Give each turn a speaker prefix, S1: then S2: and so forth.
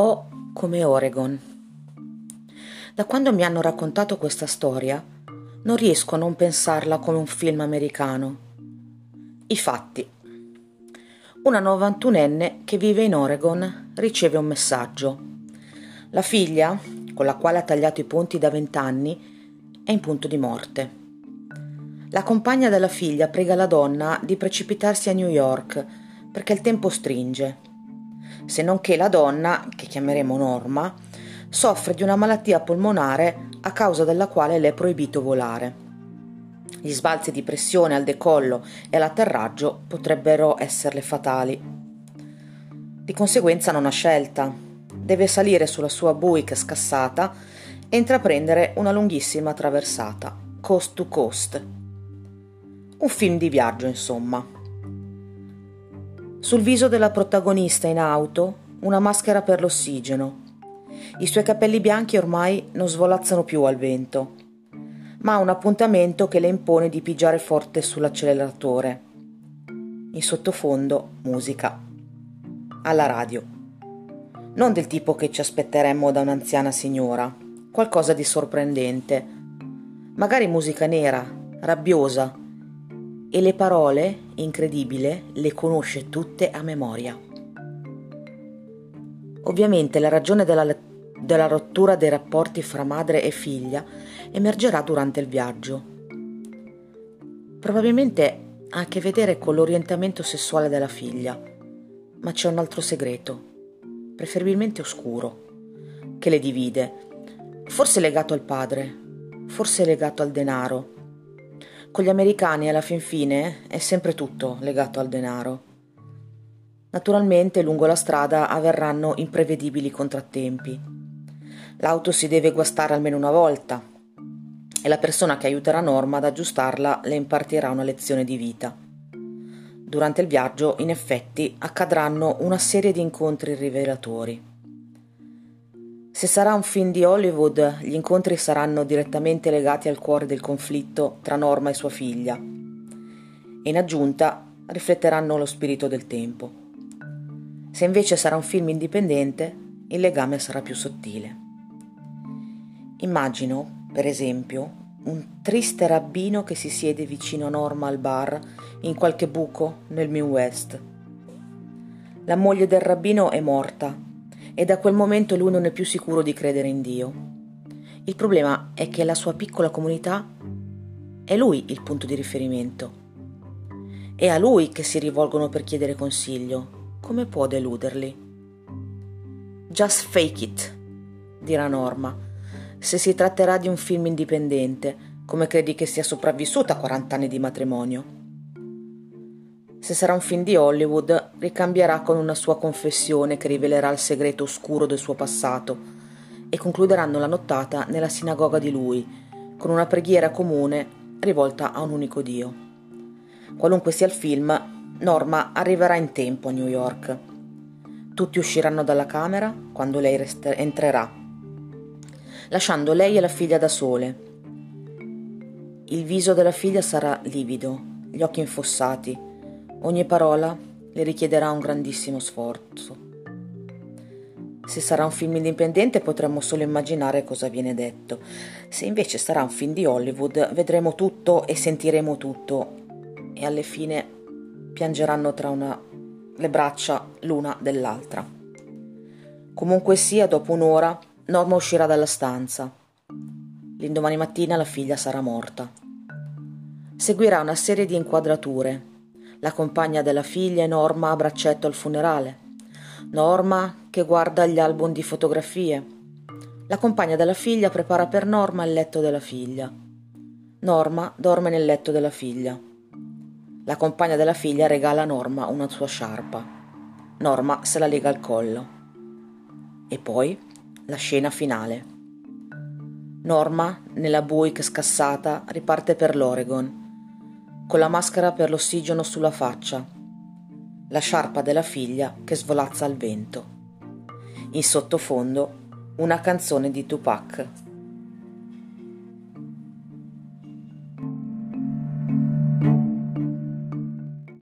S1: O come Oregon. Da quando mi hanno raccontato questa storia, non riesco a non pensarla come un film americano. I fatti. Una 91enne che vive in Oregon riceve un messaggio. La figlia, con la quale ha tagliato i ponti da vent'anni, è in punto di morte. La compagna della figlia prega la donna di precipitarsi a New York perché il tempo stringe se non che la donna, che chiameremo Norma, soffre di una malattia polmonare a causa della quale le è proibito volare. Gli sbalzi di pressione al decollo e all'atterraggio potrebbero esserle fatali. Di conseguenza non ha scelta. Deve salire sulla sua Buick scassata e intraprendere una lunghissima traversata, coast to coast. Un film di viaggio, insomma. Sul viso della protagonista in auto una maschera per l'ossigeno. I suoi capelli bianchi ormai non svolazzano più al vento, ma ha un appuntamento che le impone di pigiare forte sull'acceleratore. In sottofondo musica. Alla radio. Non del tipo che ci aspetteremmo da un'anziana signora, qualcosa di sorprendente. Magari musica nera, rabbiosa, e le parole, incredibile, le conosce tutte a memoria. Ovviamente la ragione della, della rottura dei rapporti fra madre e figlia emergerà durante il viaggio. Probabilmente ha a che vedere con l'orientamento sessuale della figlia, ma c'è un altro segreto, preferibilmente oscuro, che le divide, forse legato al padre, forse legato al denaro, con gli americani alla fin fine è sempre tutto legato al denaro. Naturalmente lungo la strada avverranno imprevedibili contrattempi. L'auto si deve guastare almeno una volta e la persona che aiuterà Norma ad aggiustarla le impartirà una lezione di vita. Durante il viaggio, in effetti, accadranno una serie di incontri rivelatori. Se sarà un film di Hollywood, gli incontri saranno direttamente legati al cuore del conflitto tra Norma e sua figlia e in aggiunta rifletteranno lo spirito del tempo. Se invece sarà un film indipendente, il legame sarà più sottile. Immagino, per esempio, un triste rabbino che si siede vicino a Norma al bar in qualche buco nel New West. La moglie del rabbino è morta e da quel momento lui non è più sicuro di credere in Dio. Il problema è che la sua piccola comunità è lui il punto di riferimento. È a lui che si rivolgono per chiedere consiglio. Come può deluderli? Just fake it, dirà Norma. Se si tratterà di un film indipendente, come credi che sia sopravvissuta a 40 anni di matrimonio? Se sarà un film di Hollywood, ricambierà con una sua confessione che rivelerà il segreto oscuro del suo passato e concluderanno la nottata nella sinagoga di lui, con una preghiera comune rivolta a un unico Dio. Qualunque sia il film, Norma arriverà in tempo a New York. Tutti usciranno dalla camera quando lei rest- entrerà, lasciando lei e la figlia da sole. Il viso della figlia sarà livido, gli occhi infossati, Ogni parola le richiederà un grandissimo sforzo. Se sarà un film indipendente potremmo solo immaginare cosa viene detto. Se invece sarà un film di Hollywood vedremo tutto e sentiremo tutto e alle fine piangeranno tra una, le braccia l'una dell'altra. Comunque sia, dopo un'ora Norma uscirà dalla stanza. L'indomani mattina la figlia sarà morta. Seguirà una serie di inquadrature la compagna della figlia e Norma a braccetto al funerale. Norma che guarda gli album di fotografie. La compagna della figlia prepara per Norma il letto della figlia. Norma dorme nel letto della figlia. La compagna della figlia regala a Norma una sua sciarpa. Norma se la lega al collo. E poi la scena finale. Norma, nella Buick scassata, riparte per l'Oregon con la maschera per l'ossigeno sulla faccia, la sciarpa della figlia che svolazza al vento. In sottofondo una canzone di Tupac.